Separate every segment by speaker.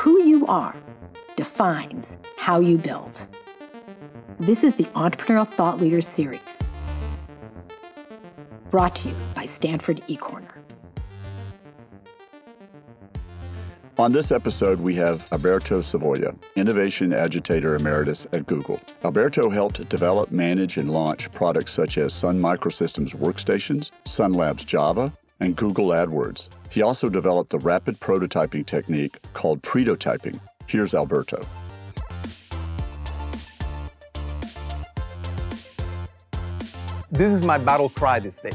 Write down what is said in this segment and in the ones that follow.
Speaker 1: Who you are defines how you build. This is the Entrepreneurial Thought Leaders Series, brought to you by Stanford eCorner.
Speaker 2: On this episode, we have Alberto Savoia, Innovation Agitator Emeritus at Google. Alberto helped develop, manage, and launch products such as Sun Microsystems Workstations, Sun Labs Java, and Google AdWords. He also developed the rapid prototyping technique called pretotyping. Here's Alberto.
Speaker 3: This is my battle cry these days.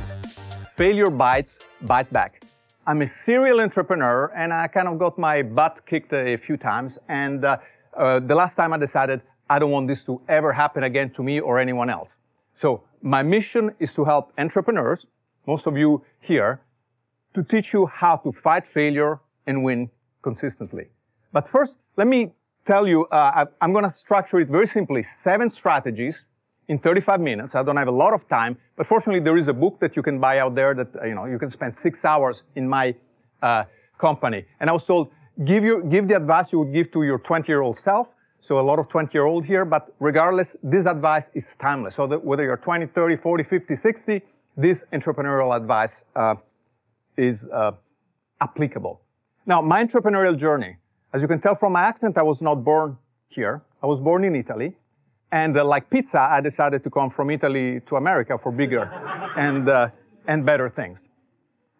Speaker 3: Failure bites, bite back. I'm a serial entrepreneur and I kind of got my butt kicked a few times. And uh, uh, the last time I decided I don't want this to ever happen again to me or anyone else. So my mission is to help entrepreneurs, most of you here, to teach you how to fight failure and win consistently. But first, let me tell you, uh, I'm going to structure it very simply. Seven strategies in 35 minutes. I don't have a lot of time, but fortunately there is a book that you can buy out there that, you know, you can spend six hours in my uh, company. And I was told, give, you, give the advice you would give to your 20-year-old self. So a lot of 20-year-old here, but regardless, this advice is timeless. So whether you're 20, 30, 40, 50, 60, this entrepreneurial advice uh, is uh, applicable. Now, my entrepreneurial journey, as you can tell from my accent, I was not born here. I was born in Italy. And uh, like pizza, I decided to come from Italy to America for bigger and, uh, and better things.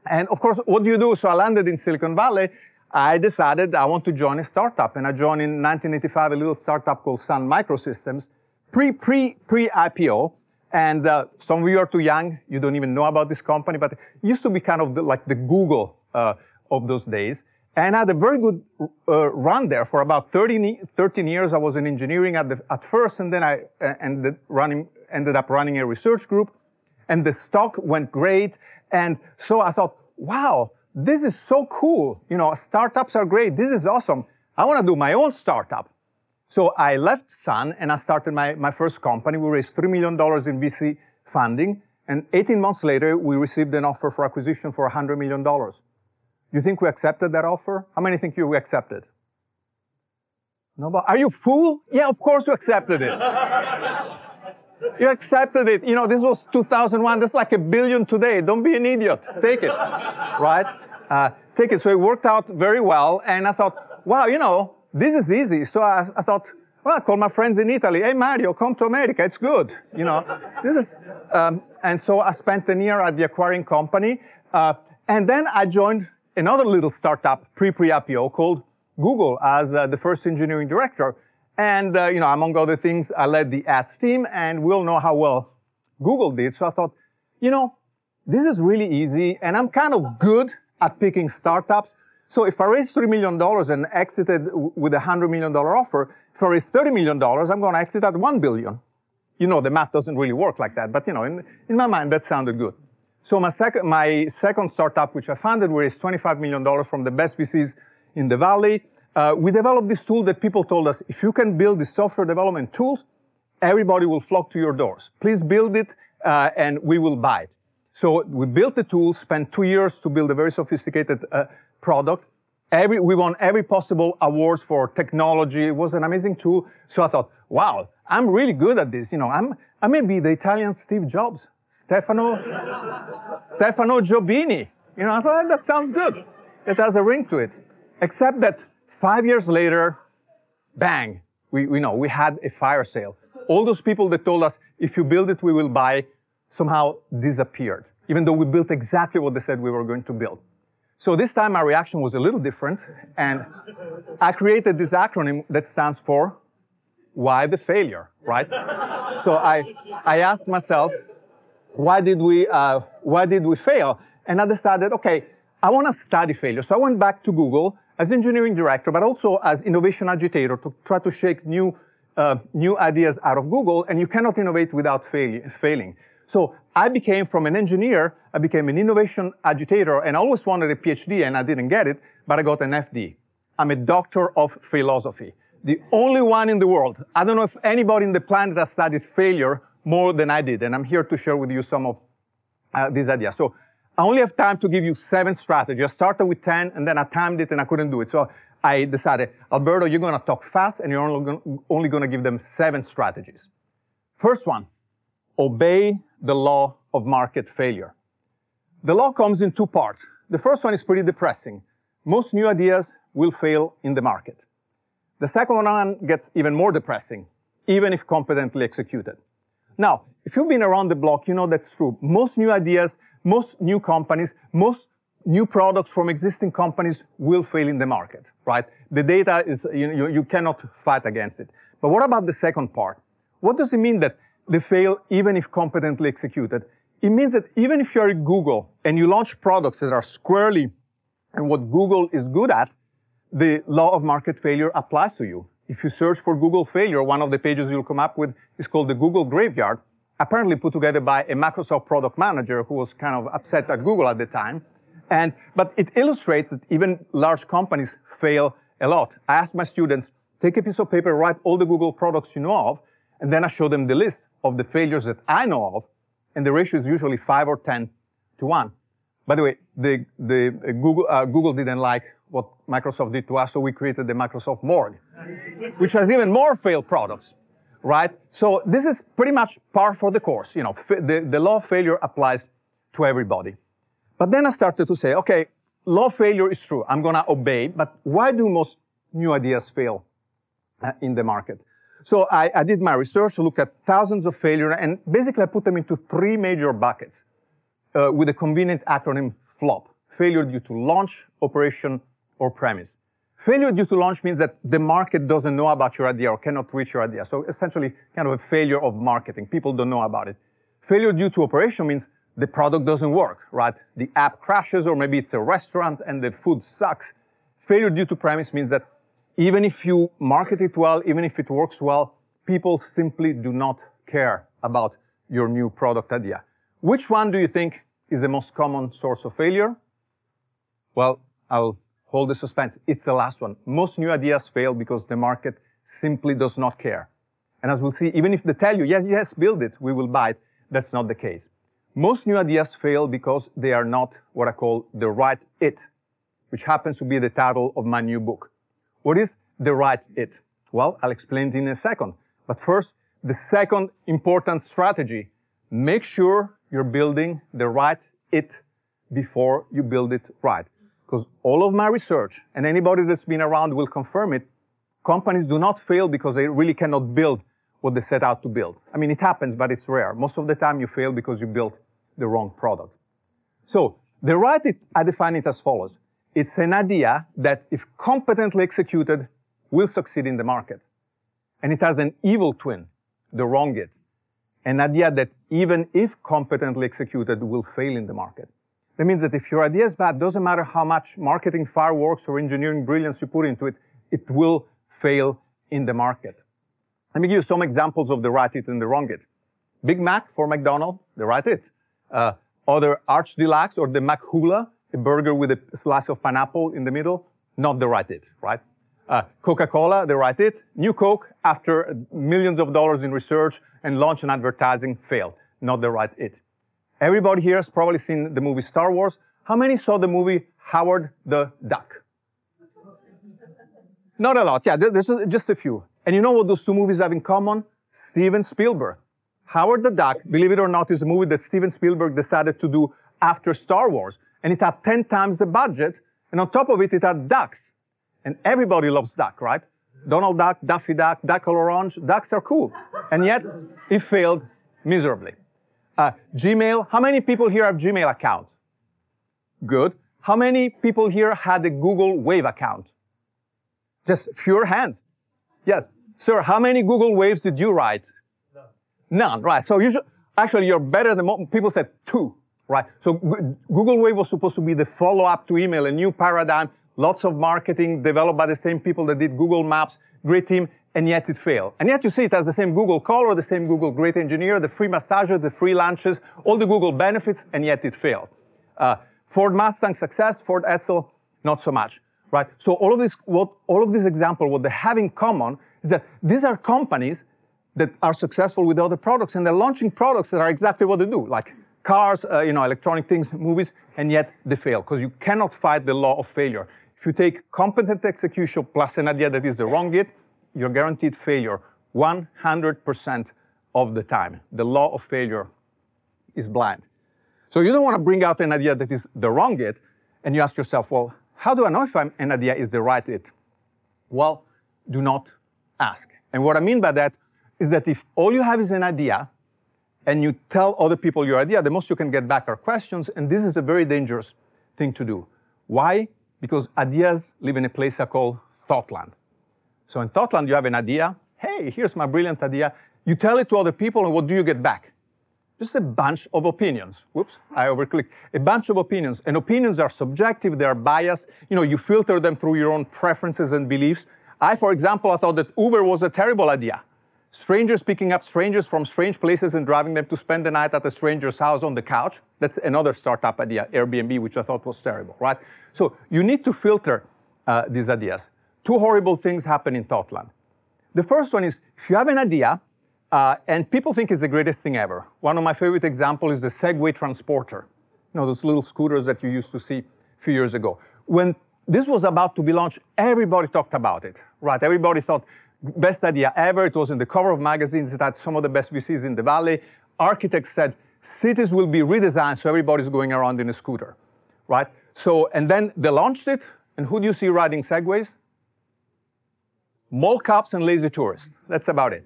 Speaker 3: And of course, what do you do? So I landed in Silicon Valley. I decided I want to join a startup. And I joined in 1985 a little startup called Sun Microsystems, pre, pre, pre-IPO. And uh, some of you are too young. You don't even know about this company, but it used to be kind of the, like the Google uh, of those days. And I had a very good uh, run there for about 30, 13 years. I was in engineering at, the, at first, and then I uh, ended, running, ended up running a research group. And the stock went great. And so I thought, wow, this is so cool. You know, startups are great. This is awesome. I want to do my own startup. So I left Sun and I started my, my first company. We raised $3 million in VC funding. And 18 months later, we received an offer for acquisition for $100 million. You think we accepted that offer? How many think you we accepted? Nobody? Are you fool? Yeah, of course you accepted it. you accepted it. You know, this was 2001. That's like a billion today. Don't be an idiot. Take it. right? Uh, take it. So it worked out very well. And I thought, wow, you know, this is easy. So I, I thought, well, I call my friends in Italy. Hey, Mario, come to America. It's good. You know, this is, um, and so I spent a year at the acquiring company. Uh, and then I joined another little startup pre-pre-IPO called Google as uh, the first engineering director. And, uh, you know, among other things, I led the ads team and we all know how well Google did. So I thought, you know, this is really easy and I'm kind of good at picking startups. So if I raise $3 million and exited with a $100 million offer, if I raise $30 million, I'm going to exit at 1 billion. You know, the math doesn't really work like that, but you know, in, in my mind, that sounded good. So my second, my second startup, which I founded, raised $25 million from the best VCs in the Valley. Uh, we developed this tool that people told us, if you can build the software development tools, everybody will flock to your doors. Please build it, uh, and we will buy it. So we built the tool, spent two years to build a very sophisticated uh, product. Every, we won every possible awards for technology. It was an amazing tool. So I thought, wow, I'm really good at this. You know, I'm, I may be the Italian Steve Jobs. Stefano, Stefano Giobini. You know, I thought that sounds good. It has a ring to it. Except that five years later, bang, we, we know, we had a fire sale. All those people that told us, if you build it, we will buy, somehow disappeared, even though we built exactly what they said we were going to build. So this time my reaction was a little different, and I created this acronym that stands for why the failure, right? so I, I asked myself, why did we, uh, why did we fail? And I decided, okay, I want to study failure. So I went back to Google as engineering director, but also as innovation agitator to try to shake new, uh, new ideas out of Google. And you cannot innovate without fail failing. So I became from an engineer, I became an innovation agitator and I always wanted a PhD and I didn't get it, but I got an FD. I'm a doctor of philosophy. The only one in the world. I don't know if anybody in the planet has studied failure more than I did. And I'm here to share with you some of uh, these ideas. So I only have time to give you seven strategies. I started with 10 and then I timed it and I couldn't do it. So I decided, Alberto, you're gonna talk fast and you're only only gonna give them seven strategies. First one, obey the law of market failure. The law comes in two parts. The first one is pretty depressing. Most new ideas will fail in the market. The second one gets even more depressing, even if competently executed. Now, if you've been around the block, you know that's true. Most new ideas, most new companies, most new products from existing companies will fail in the market, right? The data is, you, you, you cannot fight against it. But what about the second part? What does it mean that they fail even if competently executed? It means that even if you're at Google and you launch products that are squarely and what Google is good at, the law of market failure applies to you. If you search for Google failure, one of the pages you'll come up with is called the Google Graveyard, apparently put together by a Microsoft product manager who was kind of upset at Google at the time. And, but it illustrates that even large companies fail a lot. I ask my students, take a piece of paper, write all the Google products you know of, and then I show them the list of the failures that I know of, and the ratio is usually five or 10 to one. By the way, the, the uh, Google, uh, Google didn't like what Microsoft did to us, so we created the Microsoft Morgue, which has even more failed products, right? So this is pretty much par for the course. You know, the, the law of failure applies to everybody. But then I started to say, okay, law failure is true. I'm going to obey, but why do most new ideas fail uh, in the market? So I, I, did my research, look at thousands of failures, and basically I put them into three major buckets uh, with a convenient acronym FLOP. Failure due to launch, operation, or premise. Failure due to launch means that the market doesn't know about your idea or cannot reach your idea. So essentially kind of a failure of marketing. People don't know about it. Failure due to operation means the product doesn't work, right? The app crashes or maybe it's a restaurant and the food sucks. Failure due to premise means that even if you market it well, even if it works well, people simply do not care about your new product idea. Which one do you think is the most common source of failure? Well, I'll hold the suspense. It's the last one. Most new ideas fail because the market simply does not care. And as we'll see, even if they tell you, yes, yes, build it, we will buy it, that's not the case. Most new ideas fail because they are not what I call the right it, which happens to be the title of my new book. What is the right it? Well, I'll explain it in a second. But first, the second important strategy, make sure you're building the right it before you build it right. Because all of my research, and anybody that's been around will confirm it, companies do not fail because they really cannot build what they set out to build. I mean, it happens, but it's rare. Most of the time you fail because you built the wrong product. So the right, it, I define it as follows. It's an idea that if competently executed, will succeed in the market. And it has an evil twin, the wrong it. An idea that even if competently executed, will fail in the market. That means that if your idea is bad, doesn't matter how much marketing fireworks or engineering brilliance you put into it, it will fail in the market. Let me give you some examples of the right it and the wrong it. Big Mac for McDonald's, the right it. Uh, other Arch Deluxe or the McHula, a burger with a slice of pineapple in the middle, not the right it, right? Uh, Coca-Cola, the right it. New Coke, after millions of dollars in research and launch and advertising, failed. Not the right it. Everybody here has probably seen the movie Star Wars. How many saw the movie Howard the Duck? Not a lot. Yeah, there's just a few. And you know what those two movies have in common? Steven Spielberg. Howard the Duck, believe it or not, is a movie that Steven Spielberg decided to do after Star Wars. And it had 10 times the budget. And on top of it, it had ducks. And everybody loves duck, right? Donald Duck, Daffy Duck, Duck à l'Orange. Ducks are cool. And yet, it failed miserably. Uh, Gmail, how many people here have Gmail account? Good. How many people here had a Google Wave account? Just fewer hands. Yes. Sir, how many Google Waves did you write? None. None, right. So you should, actually you're better than people said two, right? So Google Wave was supposed to be the follow-up to email, a new paradigm, lots of marketing developed by the same people that did Google Maps, great team, and yet it failed. And yet you see it as the same Google caller, the same Google great engineer, the free massager, the free lunches, all the Google benefits, and yet it failed. Uh, Ford Mustang success, Ford Edsel, not so much, right? So all of this, what all of these examples, what they have in common is that these are companies that are successful with other products, and they're launching products that are exactly what they do, like cars, uh, you know, electronic things, movies, and yet they fail because you cannot fight the law of failure. If you take competent execution plus an idea that is the wrong it, you're guaranteed failure 100% of the time. The law of failure is blind. So you don't want to bring out an idea that is the wrong it, and you ask yourself, well, how do I know if I'm, an idea is the right it? Well, do not ask. And what I mean by that is that if all you have is an idea, and you tell other people your idea, the most you can get back are questions, and this is a very dangerous thing to do. Why? Because ideas live in a place I call thoughtland. So in thoughtland, you have an idea. Hey, here's my brilliant idea. You tell it to other people, and what do you get back? Just a bunch of opinions. Whoops, I overclicked. A bunch of opinions. And opinions are subjective, they are biased. You know, you filter them through your own preferences and beliefs. I, for example, I thought that Uber was a terrible idea strangers picking up strangers from strange places and driving them to spend the night at a stranger's house on the couch. That's another startup idea, Airbnb, which I thought was terrible, right? So you need to filter uh, these ideas. Two horrible things happen in Thoughtland. The first one is if you have an idea uh, and people think it's the greatest thing ever. One of my favorite examples is the Segway Transporter. You know, those little scooters that you used to see a few years ago. When this was about to be launched, everybody talked about it, right? Everybody thought best idea ever. It was in the cover of magazines. It had some of the best VCs in the valley. Architects said cities will be redesigned so everybody's going around in a scooter, right? So, and then they launched it, and who do you see riding segways? Mall cops and lazy tourists. That's about it,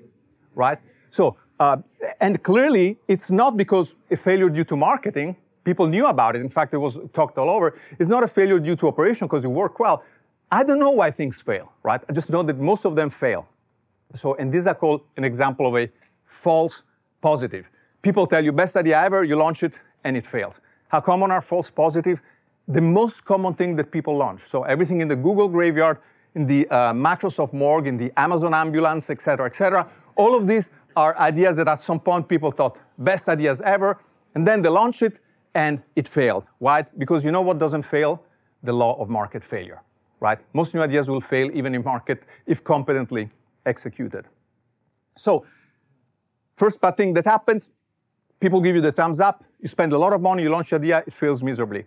Speaker 3: right? So, uh, and clearly, it's not because a failure due to marketing. People knew about it. In fact, it was talked all over. It's not a failure due to operation because it worked well. I don't know why things fail, right? I just know that most of them fail. So, and these are called an example of a false positive. People tell you best idea ever, you launch it, and it fails. How common are false positive? The most common thing that people launch. So everything in the Google graveyard, in the uh, Microsoft morgue, in the Amazon ambulance, et cetera, et cetera. All of these are ideas that at some point people thought best ideas ever, and then they launch it and it failed. Why? Because you know what doesn't fail? The law of market failure right? Most new ideas will fail even in market if competently executed. So first bad thing that happens, people give you the thumbs up, you spend a lot of money, you launch an idea, it fails miserably.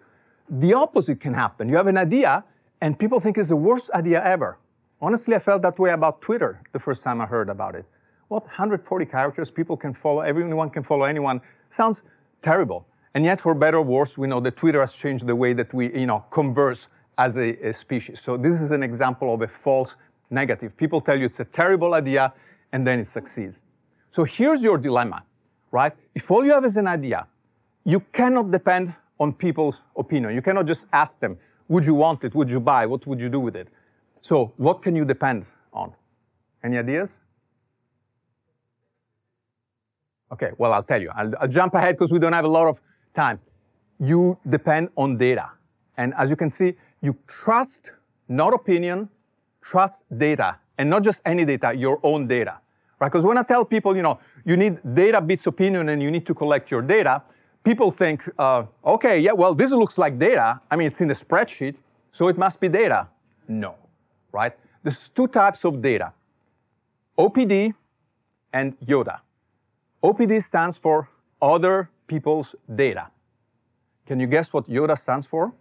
Speaker 3: The opposite can happen. You have an idea and people think it's the worst idea ever. Honestly, I felt that way about Twitter the first time I heard about it. What, 140 characters, people can follow, everyone can follow anyone. Sounds terrible. And yet, for better or worse, we know that Twitter has changed the way that we, you know, converse as a, a species. So this is an example of a false negative. People tell you it's a terrible idea, and then it succeeds. So here's your dilemma, right? If all you have is an idea, you cannot depend on people's opinion. You cannot just ask them, would you want it? Would you buy? What would you do with it? So what can you depend on? Any ideas? Okay, well, I'll tell you. I'll, I'll jump ahead because we don't have a lot of time. You depend on data. And as you can see, you trust, not opinion, trust data, and not just any data, your own data, right? Because when I tell people, you know, you need data beats opinion and you need to collect your data, people think, uh, okay, yeah, well, this looks like data. I mean, it's in a spreadsheet, so it must be data. No, right? There's two types of data, OPD and YODA. OPD stands for other people's data. Can you guess what YODA stands for?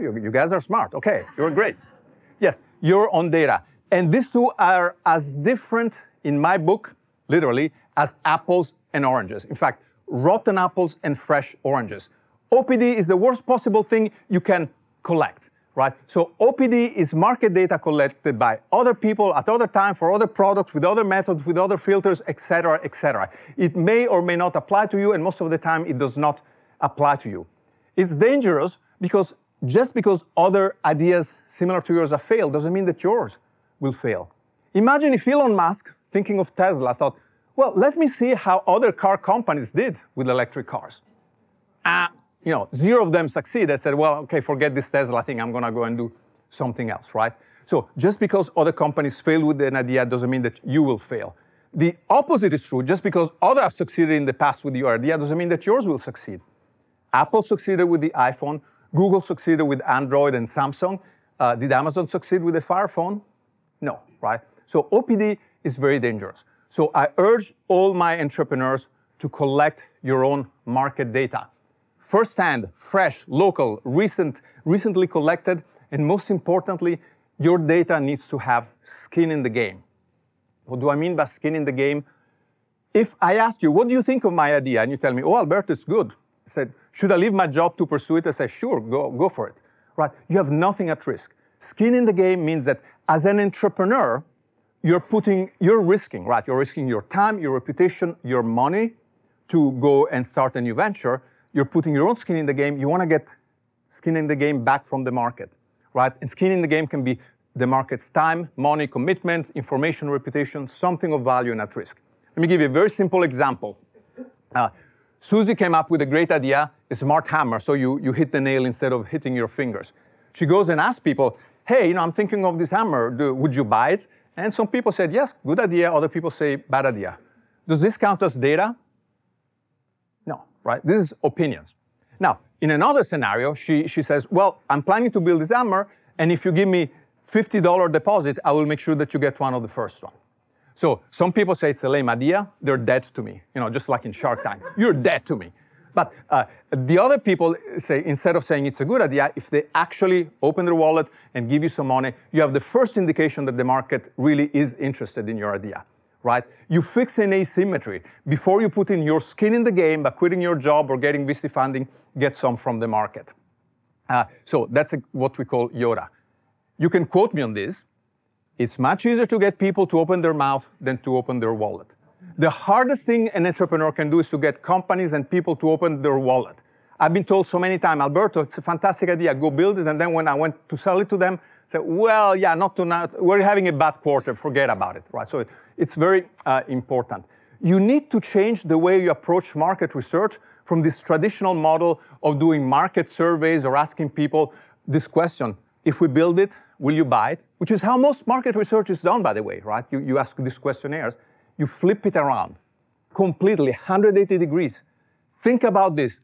Speaker 3: You, you guys are smart. Okay, you're great. Yes, your own data. And these two are as different in my book, literally, as apples and oranges. In fact, rotten apples and fresh oranges. OPD is the worst possible thing you can collect, right? So OPD is market data collected by other people at other time for other products with other methods, with other filters, etc., etc. It may or may not apply to you, and most of the time it does not apply to you. It's dangerous because just because other ideas similar to yours have failed doesn't mean that yours will fail. Imagine if Elon Musk, thinking of Tesla, thought, well, let me see how other car companies did with electric cars. Uh, you know, zero of them succeed. I said, well, okay, forget this Tesla thing. I'm going to go and do something else, right? So just because other companies fail with an idea doesn't mean that you will fail. The opposite is true. Just because others have succeeded in the past with your idea doesn't mean that yours will succeed. Apple succeeded with the iPhone. Google succeeded with Android and Samsung. Uh, did Amazon succeed with the Fire Phone? No, right? So OPD is very dangerous. So I urge all my entrepreneurs to collect your own market data. First-hand, fresh, local, recent, recently collected, and most importantly, your data needs to have skin in the game. What do I mean by skin in the game? If I ask you, what do you think of my idea? And you tell me, oh, Alberto, it's good. I said, should I leave my job to pursue it? I say, sure, go, go for it. Right? You have nothing at risk. Skin in the game means that as an entrepreneur, you're putting, you're risking, right? You're risking your time, your reputation, your money to go and start a new venture. You're putting your own skin in the game. You want to get skin in the game back from the market, right? And skin in the game can be the market's time, money, commitment, information, reputation, something of value and at risk. Let me give you a very simple example. Uh, Susie came up with a great idea, a smart hammer, so you, you hit the nail instead of hitting your fingers. She goes and asks people, hey, you know, I'm thinking of this hammer, do, would you buy it? And some people said, yes, good idea. Other people say, bad idea. Does this count as data? No, right? This is opinions. Now, in another scenario, she, she says, well, I'm planning to build this hammer, and if you give me $50 deposit, I will make sure that you get one of the first one. So some people say it's a lame idea. They're dead to me, you know, just like in Shark Tank. You're dead to me. But uh, the other people say, instead of saying it's a good idea, if they actually open their wallet and give you some money, you have the first indication that the market really is interested in your idea, right? You fix an asymmetry. Before you put in your skin in the game by quitting your job or getting VC funding, get some from the market. Uh, so that's a, what we call Yoda. You can quote me on this. It's much easier to get people to open their mouth than to open their wallet. The hardest thing an entrepreneur can do is to get companies and people to open their wallet. I've been told so many times, Alberto, it's a fantastic idea, go build it. And then when I went to sell it to them, said, well, yeah, not tonight. We're having a bad quarter, forget about it, right? So it's very uh, important. You need to change the way you approach market research from this traditional model of doing market surveys or asking people this question, if we build it, will you buy it? Which is how most market research is done, by the way, right? You, you ask these questionnaires you flip it around completely 180 degrees. Think about this.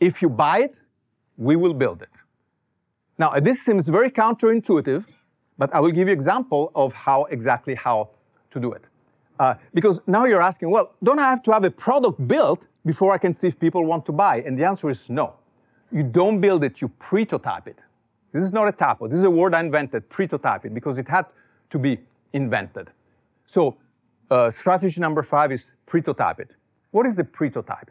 Speaker 3: If you buy it, we will build it. Now, this seems very counterintuitive, but I will give you example of how exactly how to do it. Uh, because now you're asking, well, don't I have to have a product built before I can see if people want to buy? And the answer is no. You don't build it, you pretotype it. This is not a typo. This is a word I invented, pretotype it, because it had to be invented. So uh, strategy number five is pretotype it. What is a pretotype?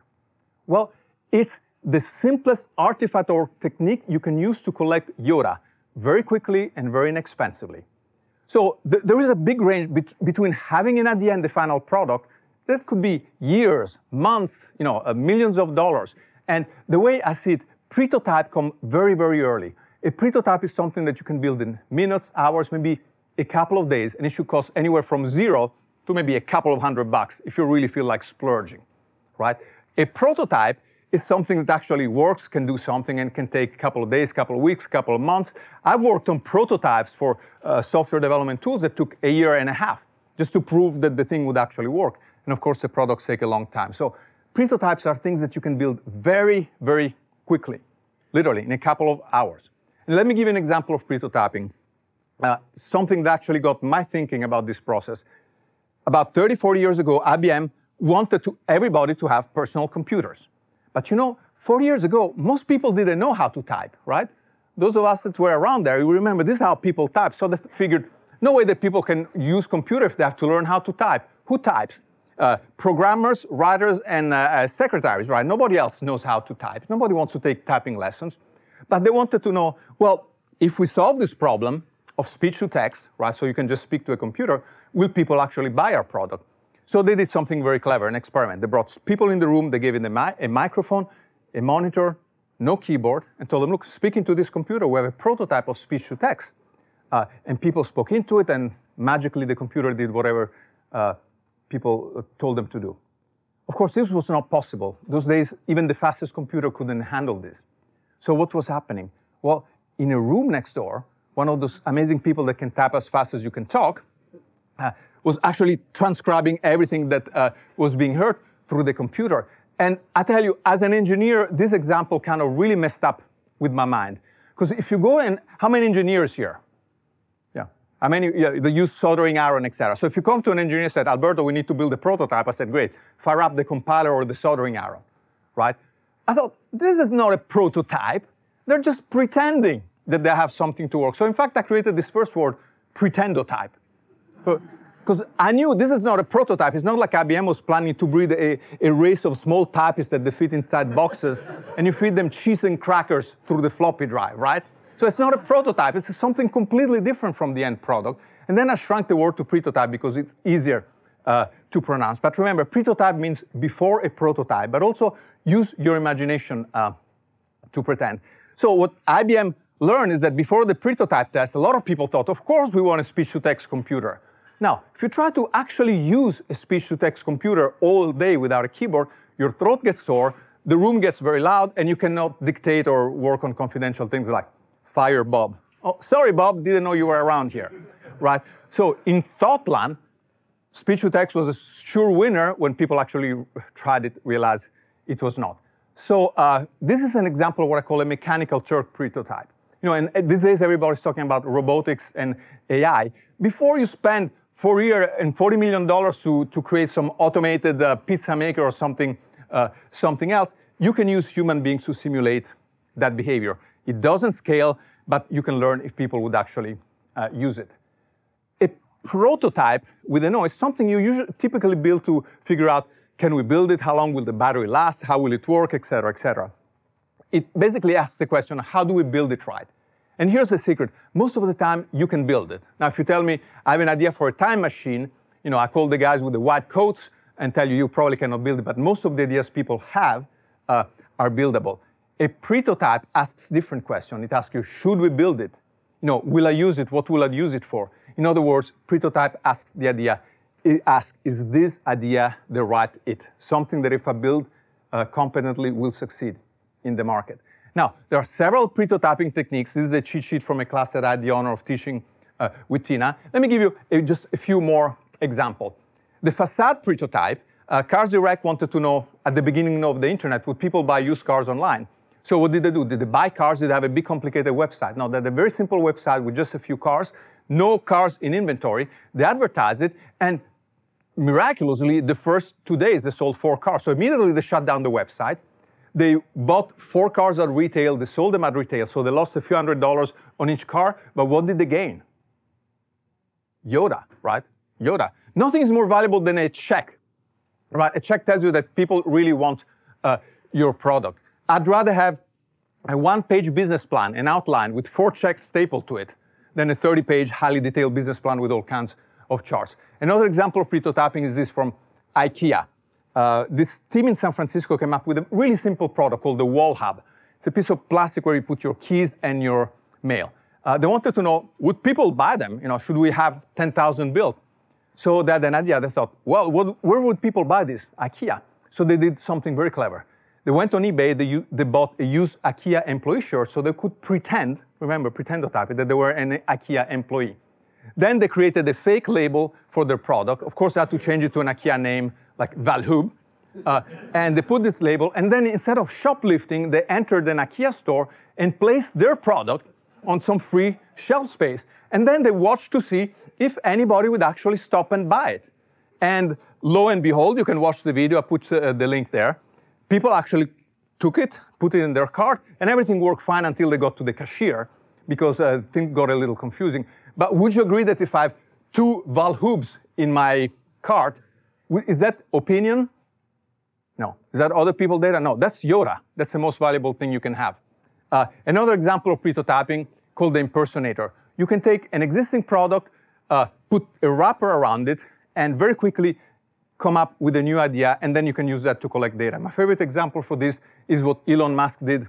Speaker 3: Well, it's the simplest artifact or technique you can use to collect Yoda very quickly and very inexpensively. So th there is a big range bet between having an idea and the final product. That could be years, months, you know, uh, millions of dollars. And the way I see it, pretotype come very, very early. A pretotype is something that you can build in minutes, hours, maybe a couple of days, and it should cost anywhere from zero to maybe a couple of hundred bucks if you really feel like splurging, right? A prototype is something that actually works, can do something, and can take a couple of days, couple of weeks, couple of months. I've worked on prototypes for uh, software development tools that took a year and a half just to prove that the thing would actually work. And of course, the products take a long time. So pretotypes are things that you can build very, very quickly, literally in a couple of hours. And let me give you an example of pretotyping. Uh, something that actually got my thinking about this process about 30, 40 years ago, IBM wanted to, everybody to have personal computers. But you know, 40 years ago, most people didn't know how to type, right? Those of us that were around there, you remember this is how people type. So they figured, no way that people can use computer if they have to learn how to type. Who types? Uh, programmers, writers, and uh, uh, secretaries, right? Nobody else knows how to type. Nobody wants to take typing lessons. But they wanted to know, well, if we solve this problem of speech to text, right, so you can just speak to a computer, will people actually buy our product? So they did something very clever, an experiment. They brought people in the room, they gave them a, mi a microphone, a monitor, no keyboard, and told them, look, speak into this computer. We have a prototype of speech to text. Uh, and people spoke into it, and magically the computer did whatever uh, people uh, told them to do. Of course, this was not possible. Those days, even the fastest computer couldn't handle this. So what was happening? Well, in a room next door, one of those amazing people that can type as fast as you can talk uh, was actually transcribing everything that uh, was being heard through the computer. And I tell you, as an engineer, this example kind of really messed up with my mind. Because if you go and, how many engineers here? Yeah, how many? yeah, they use soldering iron, etc. So if you come to an engineer and said, Alberto, we need to build a prototype, I said, great, fire up the compiler or the soldering iron, right? I thought, this is not a prototype. They're just pretending that they have something to work. So in fact, I created this first word, pretendotype. Because I knew this is not a prototype. It's not like IBM was planning to breed a, a race of small typists that they fit inside boxes and you feed them cheese and crackers through the floppy drive, right? So it's not a prototype. It's something completely different from the end product. And then I shrunk the word to pretotype because it's easier uh, to pronounce. But remember, pretotype means before a prototype, but also use your imagination uh, to pretend. So what IBM learned is that before the pretotype test, a lot of people thought, of course we want a speech-to-text computer. Now, if you try to actually use a speech-to-text computer all day without a keyboard, your throat gets sore, the room gets very loud, and you cannot dictate or work on confidential things like fire Bob. Oh, sorry, Bob, didn't know you were around here, right? So in Thoughtland, speech-to-text was a sure winner when people actually tried it, realized it was not. So uh, this is an example of what I call a mechanical Turk pretotype. You know, and these days everybody's talking about robotics and AI. Before you spend four years and $40 million to, to create some automated uh, pizza maker or something, uh, something else, you can use human beings to simulate that behavior. It doesn't scale, but you can learn if people would actually uh, use it. A prototype with a noise, something you usually typically build to figure out, can we build it? How long will the battery last? How will it work, et cetera, et cetera. It basically asks the question, how do we build it right? And here's the secret. Most of the time, you can build it. Now, if you tell me, I have an idea for a time machine, you know, I call the guys with the white coats and tell you, you probably cannot build it, but most of the ideas people have uh, are buildable. A pretotype asks different question. It asks you, should we build it? You know, will I use it? What will I use it for? In other words, pretotype asks the idea, it asks, is this idea the right it? Something that if I build uh, competently will succeed in the market. Now, there are several pretotyping techniques. This is a cheat sheet from a class that I had the honor of teaching uh, with Tina. Let me give you a, just a few more examples. The facade pretotype, uh, Cars Direct wanted to know at the beginning of the internet, would people buy used cars online? So what did they do? Did they buy cars? Did they have a big complicated website? No, they had a very simple website with just a few cars, no cars in inventory. They advertised it, and miraculously, the first two days, they sold four cars. So immediately they shut down the website. They bought four cars at retail, they sold them at retail, so they lost a few hundred dollars on each car, but what did they gain? Yoda, right? Yoda. Nothing is more valuable than a check, right? A check tells you that people really want uh, your product. I'd rather have a one-page business plan, an outline with four checks stapled to it, than a 30-page, highly detailed business plan with all kinds of charts. Another example of pretotyping is this from IKEA. Uh, this team in San Francisco came up with a really simple product called the Wall Hub. It's a piece of plastic where you put your keys and your mail. Uh, they wanted to know, would people buy them? You know, should we have 10,000 built? So they had an idea. They thought, well, what, where would people buy this? IKEA. So they did something very clever. They went on eBay, they, they bought a used IKEA employee shirt so they could pretend, remember, pretend to type that they were an IKEA employee. Then they created a fake label for their product. Of course, they had to change it to an IKEA name like Valhub. Uh, and they put this label, and then instead of shoplifting, they entered an IKEA store and placed their product on some free shelf space. And then they watched to see if anybody would actually stop and buy it. And lo and behold, you can watch the video, I put uh, the link there people actually took it, put it in their cart, and everything worked fine until they got to the cashier because uh, things got a little confusing. But would you agree that if I have two Valhubs in my cart, is that opinion? No. Is that other people data? No. That's Yoda. That's the most valuable thing you can have. Uh, another example of pretotyping called the impersonator. You can take an existing product, uh, put a wrapper around it, and very quickly come up with a new idea, and then you can use that to collect data. My favorite example for this is what Elon Musk did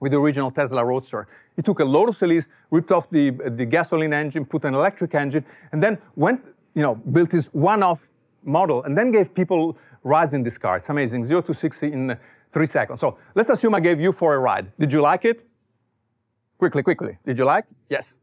Speaker 3: with the original Tesla Roadster. He took a Lotus Elise, ripped off the, the gasoline engine, put an electric engine, and then went, you know, built this one-off model, and then gave people rides in this car. It's amazing, zero to 60 in three seconds. So let's assume I gave you for a ride. Did you like it? Quickly, quickly. Did you like? Yes.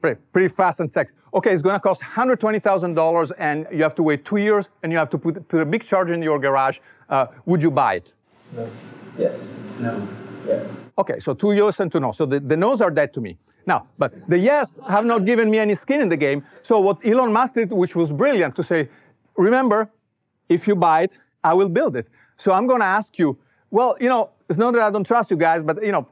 Speaker 3: Pretty, pretty fast and sexy. Okay, it's gonna cost $120,000 and you have to wait two years and you have to put, put a big charge in your garage. Uh, would you buy it?
Speaker 4: No. Yes. No. Yeah.
Speaker 3: Okay, so two yes and two no. So the, the no's are dead to me. Now, but the yes have not given me any skin in the game. So what Elon Musk did, which was brilliant, to say, remember, if you buy it, I will build it. So I'm going to ask you, well, you know, it's not that I don't trust you guys, but you know,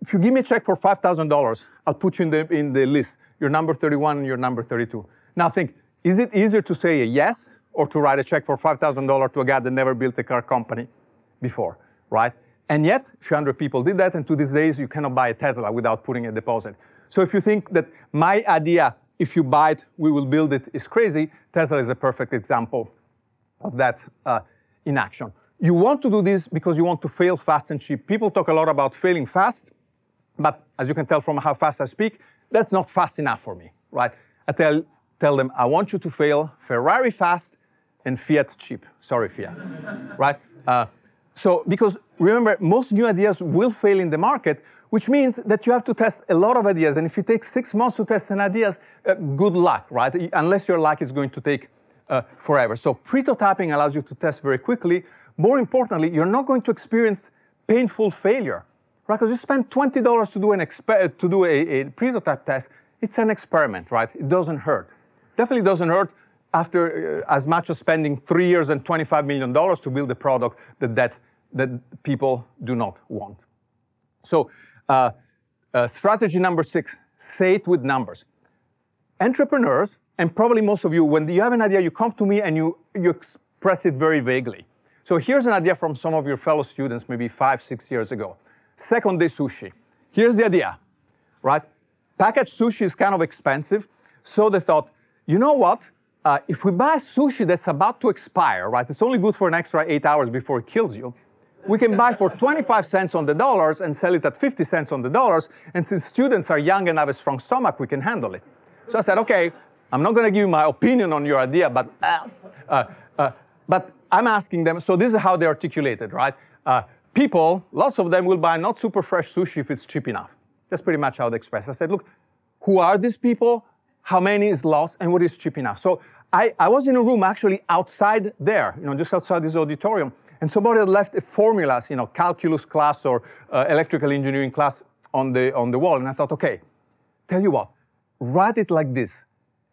Speaker 3: if you give me a check for $5,000, I'll put you in the, in the list. You're number 31 and you're number 32. Now think, is it easier to say a yes or to write a check for $5,000 to a guy that never built a car company before, right? And yet, a few hundred people did that, and to these days, you cannot buy a Tesla without putting a deposit. So if you think that my idea, if you buy it, we will build it, is crazy, Tesla is a perfect example of that uh, in action. You want to do this because you want to fail fast and cheap. People talk a lot about failing fast, but as you can tell from how fast I speak, that's not fast enough for me, right? I tell, tell them, I want you to fail Ferrari fast and Fiat cheap. Sorry, Fiat, right? Uh, so, because remember, most new ideas will fail in the market, which means that you have to test a lot of ideas. And if you take six months to test an idea, uh, good luck, right? Unless your luck is going to take uh, forever. So pretotyping allows you to test very quickly. More importantly, you're not going to experience painful failure, right? Because you spend $20 to do, an exper- to do a, a pretotype test. It's an experiment, right? It doesn't hurt. Definitely doesn't hurt after uh, as much as spending three years and $25 million to build a product that, that, that people do not want. So uh, uh, strategy number six, say it with numbers. Entrepreneurs, and probably most of you, when you have an idea, you come to me and you, you express it very vaguely. So here's an idea from some of your fellow students, maybe five, six years ago. Second day sushi. Here's the idea, right? Packaged sushi is kind of expensive. So they thought, you know what? uh, if we buy sushi that's about to expire, right, it's only good for an extra eight hours before it kills you, we can buy for 25 cents on the dollars and sell it at 50 cents on the dollars. And since students are young and have a strong stomach, we can handle it. So I said, okay, I'm not going to give you my opinion on your idea, but, uh, uh, uh, but I'm asking them, so this is how they articulated, right? Uh, people, lots of them will buy not super fresh sushi if it's cheap enough. That's pretty much how they express. I said, look, who are these people? How many is lost? And what is cheap enough? So I, I was in a room actually outside there, you know, just outside this auditorium, and somebody had left a formulas, you know, calculus class or uh, electrical engineering class on the, on the wall. And I thought, okay, tell you what, write it like this.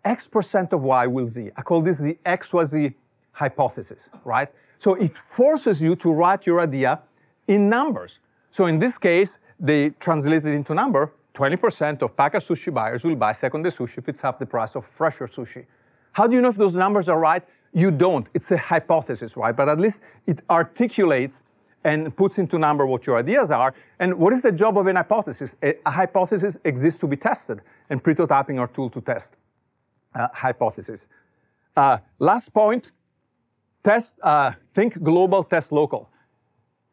Speaker 3: X percent of Y will Z. I call this the XYZ hypothesis, right? So it forces you to write your idea in numbers. So in this case, they translate it into number. 20% of packaged sushi buyers will buy second day sushi if it's half the price of fresher sushi. How do you know if those numbers are right? You don't. It's a hypothesis, right? But at least it articulates and puts into number what your ideas are. And what is the job of an hypothesis? A, a hypothesis exists to be tested, and pretotyping are tool to test uh, hypothesis. Uh, last point, test, uh, think global, test local.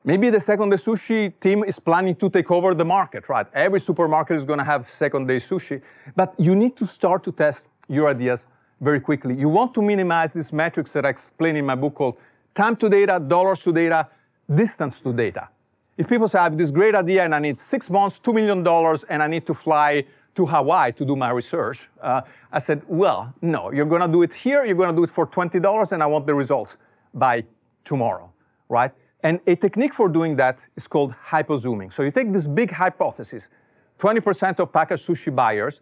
Speaker 3: Maybe the second day sushi team is planning to take over the market, right? Every supermarket is going to have second day sushi, but you need to start to test your ideas very quickly. You want to minimize these metrics that I explain in my book called time to data, dollars to data, distance to data. If people say, I have this great idea and I need six months, $2 million, and I need to fly to Hawaii to do my research, uh, I said, well, no, you're going to do it here, you're going to do it for $20, and I want the results by tomorrow, right? And a technique for doing that is called hypozooming. So you take this big hypothesis, 20% of packaged sushi buyers,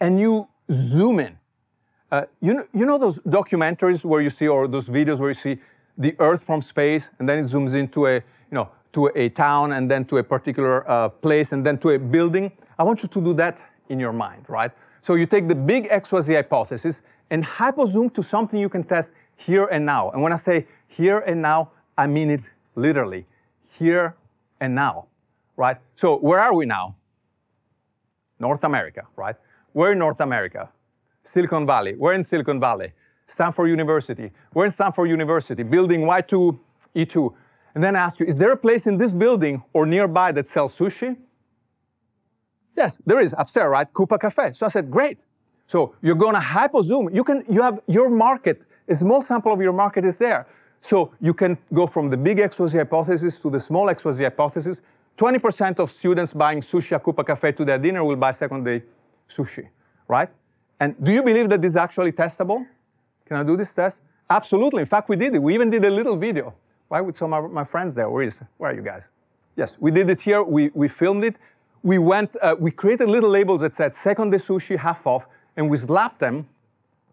Speaker 3: and you zoom in uh, you, know, you know those documentaries where you see, or those videos where you see the Earth from space, and then it zooms into a, you know, to a town, and then to a particular uh, place, and then to a building. I want you to do that in your mind, right? So you take the big XYZ hypothesis and hypozoom to something you can test here and now. And when I say here and now, I mean it literally, here and now, right? So where are we now? North America, right? We're in North America. Silicon Valley. We're in Silicon Valley. Stanford University. We're in Stanford University, building Y2, E2. And then ask you, is there a place in this building or nearby that sells sushi? Yes, there is upstairs, right? Coupa Cafe. So I said, great. So you're going to hypo zoom. You can, you have your market, a small sample of your market is there. So you can go from the big XYZ hypothesis to the small XYZ hypothesis. 20% of students buying sushi at Coupa Cafe to their dinner will buy second day sushi, right? And do you believe that this is actually testable? Can I do this test? Absolutely. In fact, we did it. We even did a little video, right, with some of my friends there. Where, is, where are you guys? Yes, we did it here. We, we filmed it. we went, uh, we created little labels that said second day sushi, half off, and we slapped them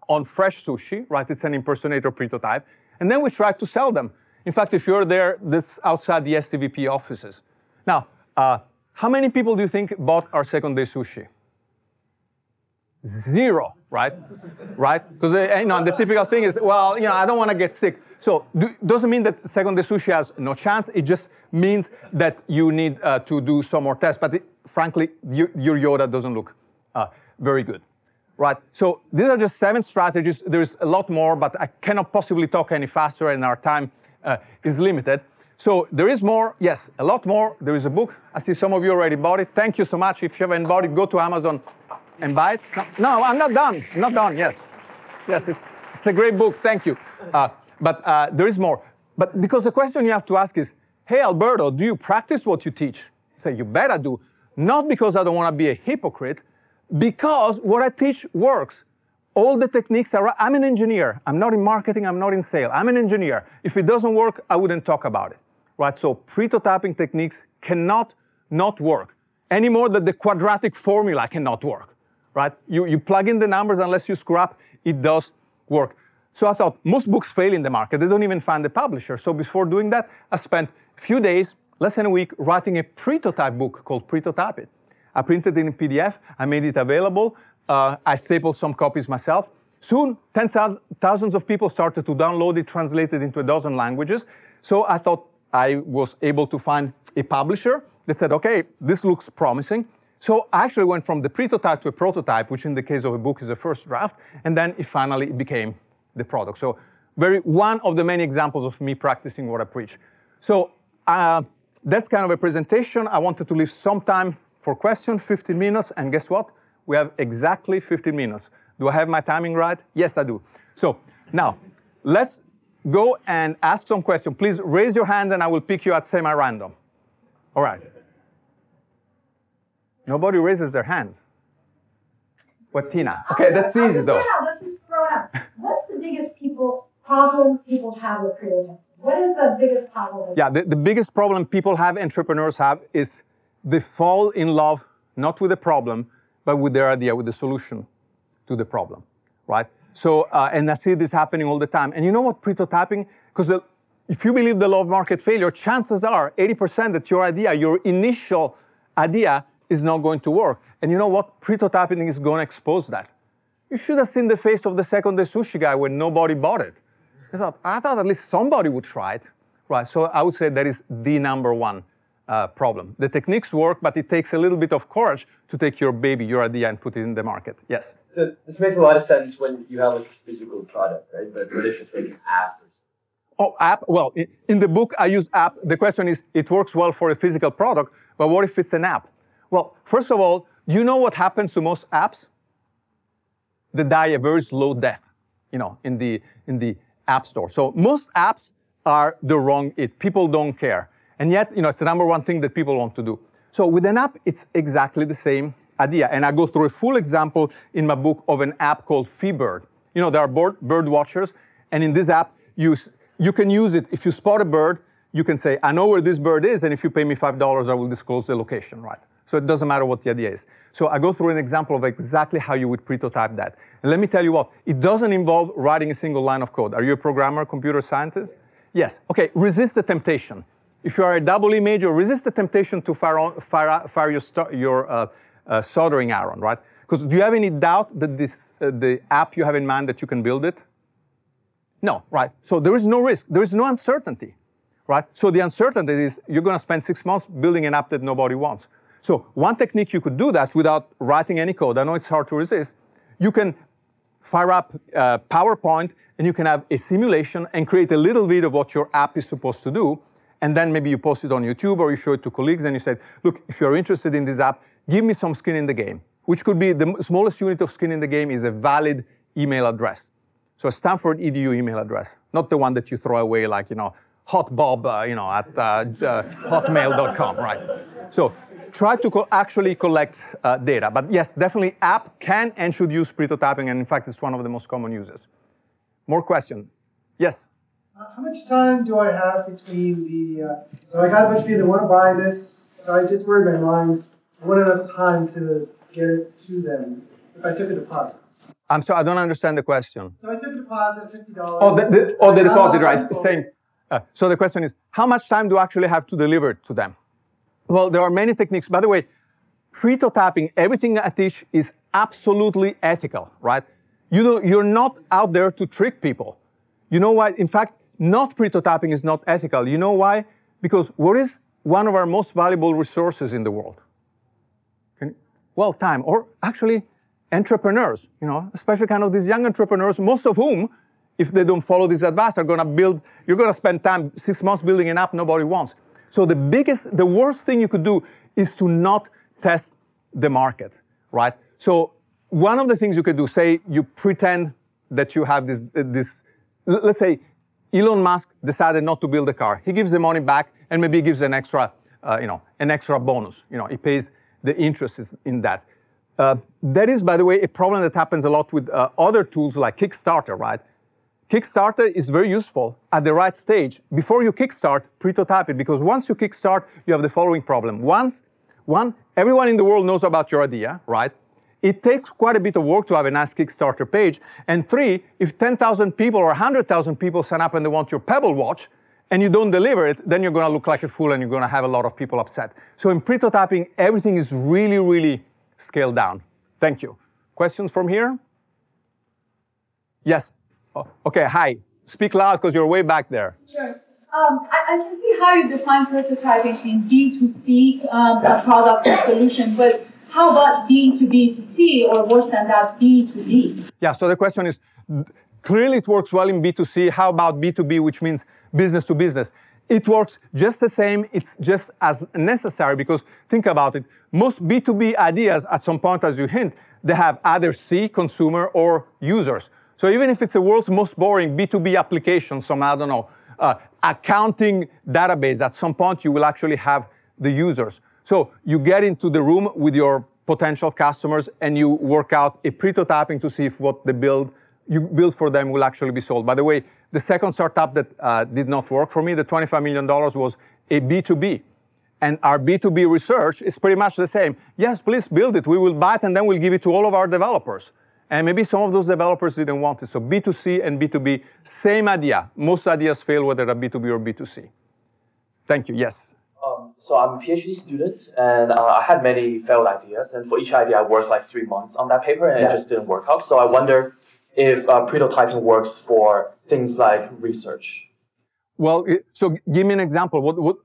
Speaker 3: on fresh sushi, right? It's an impersonator pretotype. And then we tried to sell them. In fact, if you're there, that's outside the STVP offices. Now, uh, how many people do you think bought our second day sushi? Zero, right? right? Because you know, the typical thing is, well, you know, I don't want to get sick. So do, doesn't mean that second day sushi has no chance. It just means that you need uh, to do some more tests. But it, frankly, your, your, Yoda doesn't look uh, very good, right? So these are just seven strategies. There's a lot more, but I cannot possibly talk any faster, and our time uh, is limited. So there is more, yes, a lot more. There is a book. I see some of you already bought it. Thank you so much. If you haven't bought it, go to Amazon and buy it. No, no I'm not done. I'm not done. Yes, yes, it's it's a great book. Thank you. Uh, but uh, there is more. But because the question you have to ask is, hey, Alberto, do you practice what you teach? I say, you better do. Not because I don't want to be a hypocrite, because what I teach works. All the techniques are, I'm an engineer. I'm not in marketing, I'm not in sales. I'm an engineer. If it doesn't work, I wouldn't talk about it, right? So pretotyping techniques cannot not work any more than the quadratic formula cannot work, right? You, you plug in the numbers unless you screw up, it does work. So I thought most books fail in the market. They don't even find the publisher. So before doing that, I spent a few days, less than a week, writing a pretotype book called Pretotype It. I printed it in PDF. I made it available. Uh, I stapled some copies myself. Soon, tens of thousands of people started to download it, translated into a dozen languages. So I thought I was able to find a publisher that said, okay, this looks promising. So I actually went from the pretotype to a prototype, which in the case of a book is a first draft, and then it finally became the product. So very one of the many examples of me practicing what I preach. So uh, that's kind of a presentation. I wanted to leave some time for questions, 15 minutes, and guess what? We have exactly 15 minutes. Do I have my timing right? Yes, I do. So now, let's go and ask some questions. Please raise your hand and I will pick you at semi-random. All right. Nobody raises their hand. What, Tina? Okay, that's easy though.
Speaker 4: Let's just throw it out. What's the biggest people problem people have with pretotyping? What is the biggest problem?
Speaker 3: Yeah, the, the biggest problem people have, entrepreneurs have, is they fall in love not with the problem, but with their idea, with the solution to the problem, right? So, uh, and I see this happening all the time. And you know what, pretotyping, because if you believe the law of market failure, chances are 80% that your idea, your initial idea, is not going to work. And you know what? Pretotyping is going to expose that. You should have seen the face of the second day sushi guy when nobody bought it. I thought, I thought at least somebody would try it. Right, so I would say that is the number one uh, problem. The techniques work, but it takes a little bit of courage to take your baby, your idea, and put it in the market. Yes?
Speaker 5: So this makes a lot of sense when you have like a physical product, right? But what if it's like an app
Speaker 3: Oh, app? Well, in the book, I use app. The question is, it works well for a physical product, but what if it's an app? Well, first of all, do you know what happens to most apps? They die a very slow death, you know, in the, in the app store. So most apps are the wrong it. People don't care. And yet, you know, it's the number one thing that people want to do. So with an app, it's exactly the same idea. And I go through a full example in my book of an app called FeeBird. You know, there are bird, bird watchers. And in this app, you, you can use it. If you spot a bird, you can say, I know where this bird is. And if you pay me $5, I will disclose the location, right? So it doesn't matter what the idea is. So I go through an example of exactly how you would pretotype that. And let me tell you what, it doesn't involve writing a single line of code. Are you a programmer, computer scientist? Yes. Okay, resist the temptation. If you are a double E major, resist the temptation to fire, on, fire, fire your, your uh, uh, soldering iron, right? Because do you have any doubt that this, uh, the app you have in mind that you can build it? No, right? So there is no risk. There is no uncertainty, right? So the uncertainty is you're going to spend six months building an app that nobody wants. So one technique you could do that without writing any code, I know it's hard to resist, you can fire up uh, PowerPoint and you can have a simulation and create a little bit of what your app is supposed to do. And then maybe you post it on YouTube or you show it to colleagues and you say, look, if you're interested in this app, give me some skin in the game, which could be the smallest unit of skin in the game is a valid email address. So a Stanford EDU email address, not the one that you throw away like, you know, hotbob, uh, you know, at uh, uh, hotmail.com, right? So try to co actually collect uh, data. But yes, definitely app can and should use pretotyping, and in fact, it's one of the most common uses. More question? Yes?
Speaker 6: Uh, how much time do I have between the, uh, so I got a bunch of people that want to buy this, so I just word my mind. I wouldn't have time to get it to them if I took a deposit.
Speaker 3: I'm sorry, I don't understand the question.
Speaker 6: So I took a deposit, fifty dollars.
Speaker 3: Oh, the, the, oh, the deposit, right? Same. Uh, so the question is, how much time do I actually have to deliver it to them? Well, there are many techniques. By the way, pretotyping, everything I teach is absolutely ethical, right? You know, you're not out there to trick people. You know why? In fact, not pretotyping is not ethical. You know why? Because what is one of our most valuable resources in the world? Well, time, or actually entrepreneurs, you know, especially kind of these young entrepreneurs, most of whom, if they don't follow this advice, are going to build, you're going to spend time, six months building an app nobody wants. So the biggest, the worst thing you could do is to not test the market, right? So one of the things you could do, say you pretend that you have this, this let's say Elon Musk decided not to build a car. He gives the money back and maybe gives an extra, uh, you know, an extra bonus. You know, he pays the interest in that. Uh, that is, by the way, a problem that happens a lot with uh, other tools like Kickstarter, right? Kickstarter is very useful at the right stage. Before you kickstart, pretotype it, because once you kickstart, you have the following problem. Once, one, everyone in the world knows about your idea, right? It takes quite a bit of work to have a nice Kickstarter page. And three, if 10,000 people or 100,000 people sign up and they want your Pebble watch, and you don't deliver it, then you're going to look like a fool and you're going to have a lot of people upset. So in pretotyping, everything is really, really scaled down. Thank you. Questions from here? Yes. Oh, okay, hi. Speak loud because you're way back there.
Speaker 7: Sure. Um, I, I, can see how you define pretotyping in B2C um, yeah. products and solutions, but how about B2B2C or worse than that, B2B?
Speaker 3: Yeah, so the question is clearly it works well in B2C. How about B2B, which means business to business? It works just the same. It's just as necessary because think about it. Most B2B ideas, at some point, as you hint, they have either C, consumer, or users. So even if it's the world's most boring B2B application, some, I don't know, uh, accounting database, at some point you will actually have the users. So you get into the room with your potential customers and you work out a pretotyping to see if what they build, you build for them will actually be sold. By the way, the second startup that uh, did not work for me, the $25 million was a B2B. And our B2B research is pretty much the same. Yes, please build it. We will buy it and then we'll give it to all of our developers. And maybe some of those developers didn't want it. So B2C and B2B, same idea. Most ideas fail whether they're B2B or B2C. Thank you. Yes.
Speaker 5: Um, so I'm a PhD student, and uh, I had many failed ideas. And for each idea, I worked like three months on that paper, and yeah. it just didn't work out. So I wonder if uh, pretotyping works for things like research.
Speaker 3: Well, so give me an example. What, what,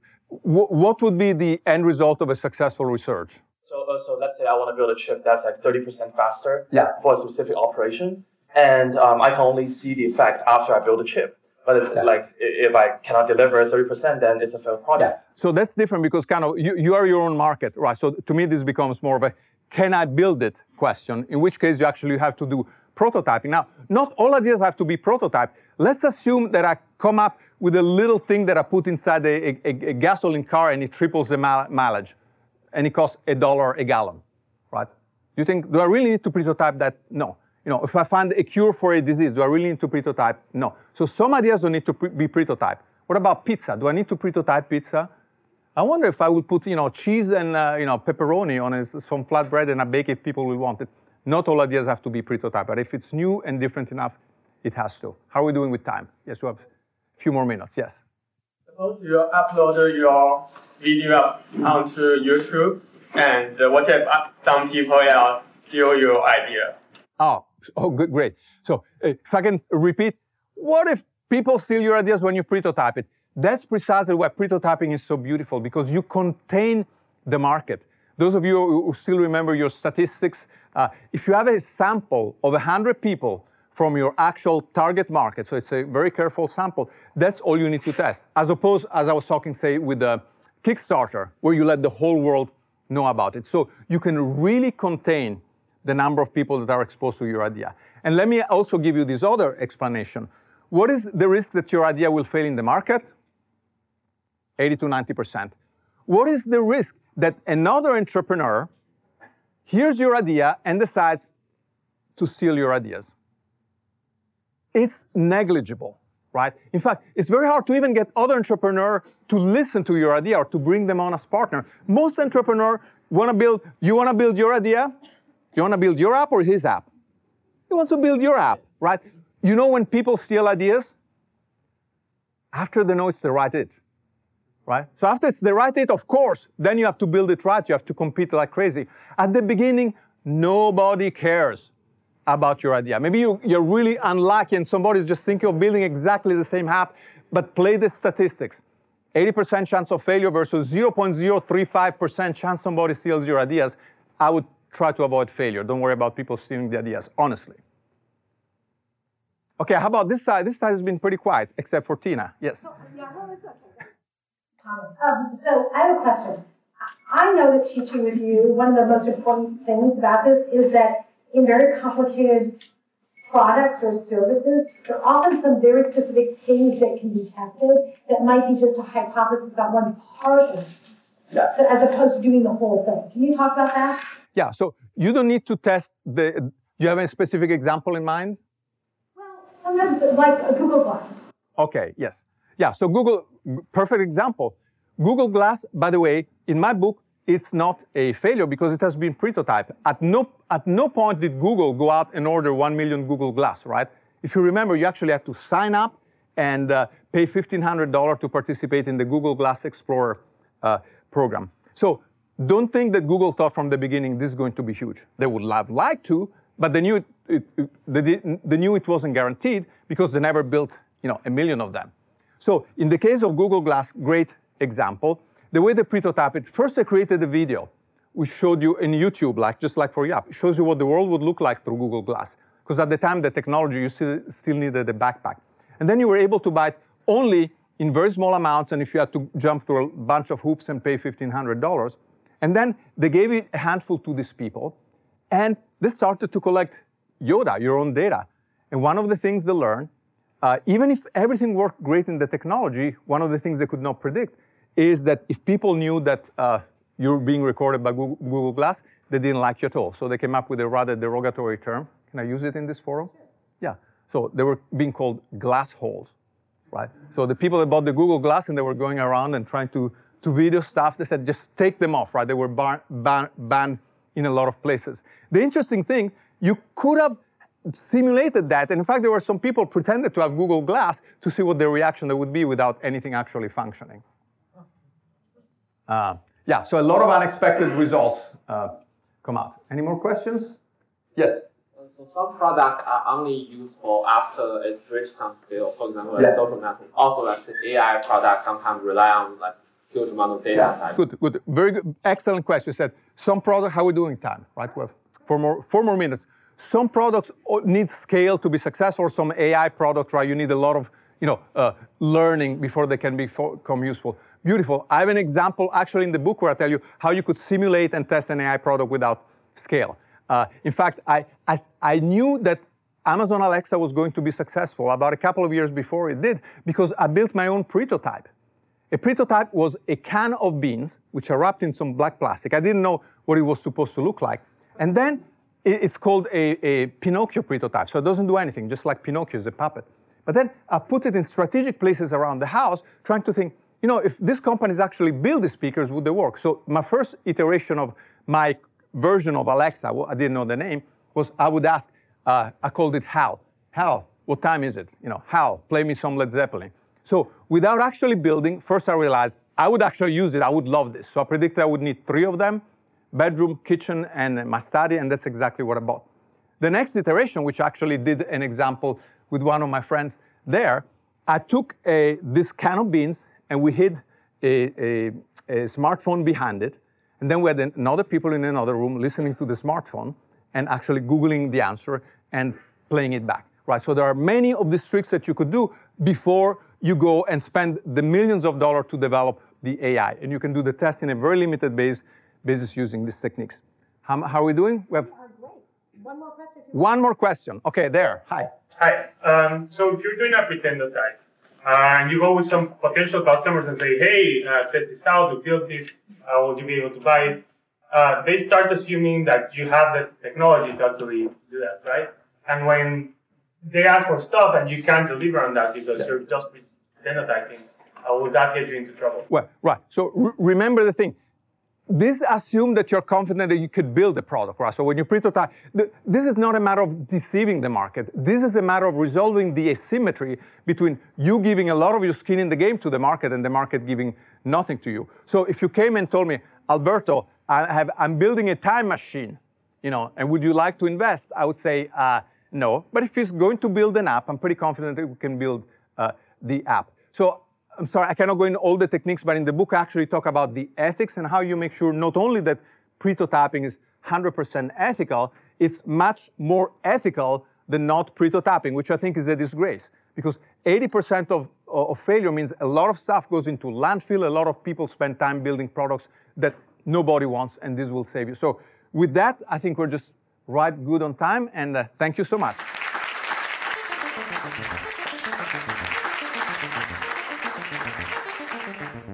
Speaker 3: what would be the end result of a successful research?
Speaker 5: So, uh, so let's say I want to build a chip that's like 30% faster
Speaker 3: yeah.
Speaker 5: for a specific operation, and um, I can only see the effect after I build a chip. But if, yeah. like if I cannot deliver 30%, then it's a failed project. Yeah.
Speaker 3: So that's different because kind of you, you are your own market, right? So to me, this becomes more of a can I build it question, in which case you actually have to do prototyping. Now, not all ideas have to be pretotyped. Let's assume that I come up with a little thing that I put inside a, a, a gasoline car and it triples the mileage and it costs a dollar a gallon, right? Do you think, do I really need to pretotype that? No. You know, if I find a cure for a disease, do I really need to pretotype? No. So some ideas don't need to pre be pretotyped. What about pizza? Do I need to pretotype pizza? I wonder if I would put, you know, cheese and, uh, you know, pepperoni on a, some flatbread and I bake if people will want it. Not all ideas have to be pretotyped, but if it's new and different enough, it has to. How are we doing with time? Yes, we have a few more minutes. Yes.
Speaker 8: Suppose you upload your video onto YouTube, and what if some people else steal your idea?
Speaker 3: Oh, oh, good, great. So uh, if I can repeat, what if people steal your ideas when you pretotype it? That's precisely why pretotyping is so beautiful because you contain the market. Those of you who still remember your statistics, uh, if you have a sample of 100 people from your actual target market, so it's a very careful sample, that's all you need to test. As opposed, as I was talking, say, with the Kickstarter, where you let the whole world know about it. So you can really contain the number of people that are exposed to your idea. And let me also give you this other explanation. What is the risk that your idea will fail in the market? 80 to 90%. What is the risk that another entrepreneur hears your idea and decides to steal your ideas? It's negligible, right? In fact, it's very hard to even get other entrepreneurs to listen to your idea or to bring them on as partner. Most entrepreneurs want to build, you want to build your idea? You want to build your app or his app? You want to build your app, right? You know when people steal ideas? After they know it's the right it, right? So after it's the right it, of course, then you have to build it right. You have to compete like crazy. At the beginning, nobody cares about your idea. Maybe you, you're really unlucky and somebody's just thinking of building exactly the same app, but play the statistics. 80% chance of failure versus 0.035% chance somebody steals your ideas. I would try to avoid failure. Don't worry about people stealing the ideas, honestly. Okay, how about this side? This side has been pretty quiet, except for Tina. Yes.
Speaker 4: Um, so I have a question. I know that teaching with you, one of the most important things about this is that in very complicated products or services, there are often some very specific things that can be tested that might be just a hypothesis about one part of it. Yeah. So as opposed to doing the whole thing. Can you talk about that?
Speaker 3: Yeah, so you don't need to test the, you have a specific example in mind?
Speaker 4: Well, sometimes like a Google Glass.
Speaker 3: Okay, yes. Yeah, so Google, perfect example. Google Glass, by the way, in my book, it's not a failure because it has been pretotyped. At no, at no point did Google go out and order 1 million Google Glass, right? If you remember, you actually had to sign up and uh, pay $1,500 to participate in the Google Glass Explorer uh, program. So don't think that Google thought from the beginning this is going to be huge. They would have liked to, but they knew it, it, they, they knew it wasn't guaranteed because they never built you know, a million of them. So in the case of Google Glass, great example the way they pretotype it, first they created a video which showed you in YouTube, like just like for Yap, it shows you what the world would look like through Google Glass. Because at the time, the technology, you still, still needed a backpack. And then you were able to buy it only in very small amounts, and if you had to jump through a bunch of hoops and pay $1,500. And then they gave it a handful to these people, and they started to collect Yoda, your own data. And one of the things they learned, uh, even if everything worked great in the technology, one of the things they could not predict is that if people knew that uh, you're being recorded by Google, Google, Glass, they didn't like you at all. So they came up with a rather derogatory term. Can I use it in this forum? Yeah. So they were being called glass holes, right? So the people that bought the Google Glass and they were going around and trying to, to video stuff, they said, just take them off, right? They were bar- ban- banned in a lot of places. The interesting thing, you could have simulated that. And in fact, there were some people pretended to have Google Glass to see what the reaction would be without anything actually functioning. Uh, yeah, so a lot of unexpected results uh, come out. Any more questions? Yes.
Speaker 9: So some products are only useful after it reaches some scale. For example, like yes. social network. Also, like the AI products sometimes rely on like huge amount of data.
Speaker 3: Yeah. Good, good, very good, excellent question. You said some products. How are we doing time? Right, we have four more, four more minutes. Some products need scale to be successful. Some AI products, right? You need a lot of you know uh, learning before they can become useful. Beautiful. I have an example actually in the book where I tell you how you could simulate and test an AI product without scale. Uh, in fact, I, I, I knew that Amazon Alexa was going to be successful about a couple of years before it did because I built my own pretotype. A pretotype was a can of beans, which are wrapped in some black plastic. I didn't know what it was supposed to look like. And then it's called a, a Pinocchio pretotype. So it doesn't do anything, just like Pinocchio is a puppet. But then I put it in strategic places around the house, trying to think, you know, if these companies actually build the speakers, would they work? So my first iteration of my version of Alexa, well, I didn't know the name, was I would ask, uh, I called it Hal. Hal, what time is it? You know, Hal, play me some Led Zeppelin. So without actually building, first I realized I would actually use it. I would love this. So I predicted I would need three of them, bedroom, kitchen, and my study, and that's exactly what I bought. The next iteration, which actually did an example with one of my friends there, I took a, this can of beans and we hid a, a, a smartphone behind it. And then we had another people in another room listening to the smartphone and actually Googling the answer and playing it back, right? So there are many of these tricks that you could do before you go and spend the millions of dollars to develop the AI. And you can do the test in a very limited base, basis using these techniques. How, how are we doing? We have
Speaker 4: One more question.
Speaker 3: One more question. Okay, there. Hi.
Speaker 10: Hi. Um, so if you're doing a pretotype, uh, and you go with some potential customers and say, hey, uh, test this out, we built this, uh, will you be able to buy it? Uh, they start assuming that you have the technology to actually do that, right? And when they ask for stuff and you can't deliver on that because yeah. you're just pretotyping, uh, will that get you into trouble?
Speaker 3: Well, right. So re- remember the thing. This assumes that you're confident that you could build a product, right? So when you pretotype, this is not a matter of deceiving the market. This is a matter of resolving the asymmetry between you giving a lot of your skin in the game to the market and the market giving nothing to you. So if you came and told me, Alberto, I have, I'm building a time machine, you know, and would you like to invest? I would say uh, no. But if he's going to build an app, I'm pretty confident that we can build uh, the app. So I'm sorry, I cannot go into all the techniques, but in the book I actually talk about the ethics and how you make sure not only that pretotyping is 100% ethical, it's much more ethical than not pretotyping, which I think is a disgrace. Because 80% of, of failure means a lot of stuff goes into landfill, a lot of people spend time building products that nobody wants, and this will save you. So with that, I think we're just right good on time, and uh, thank you so much.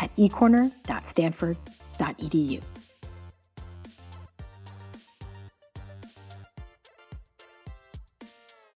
Speaker 1: at ecorner.stanford.edu.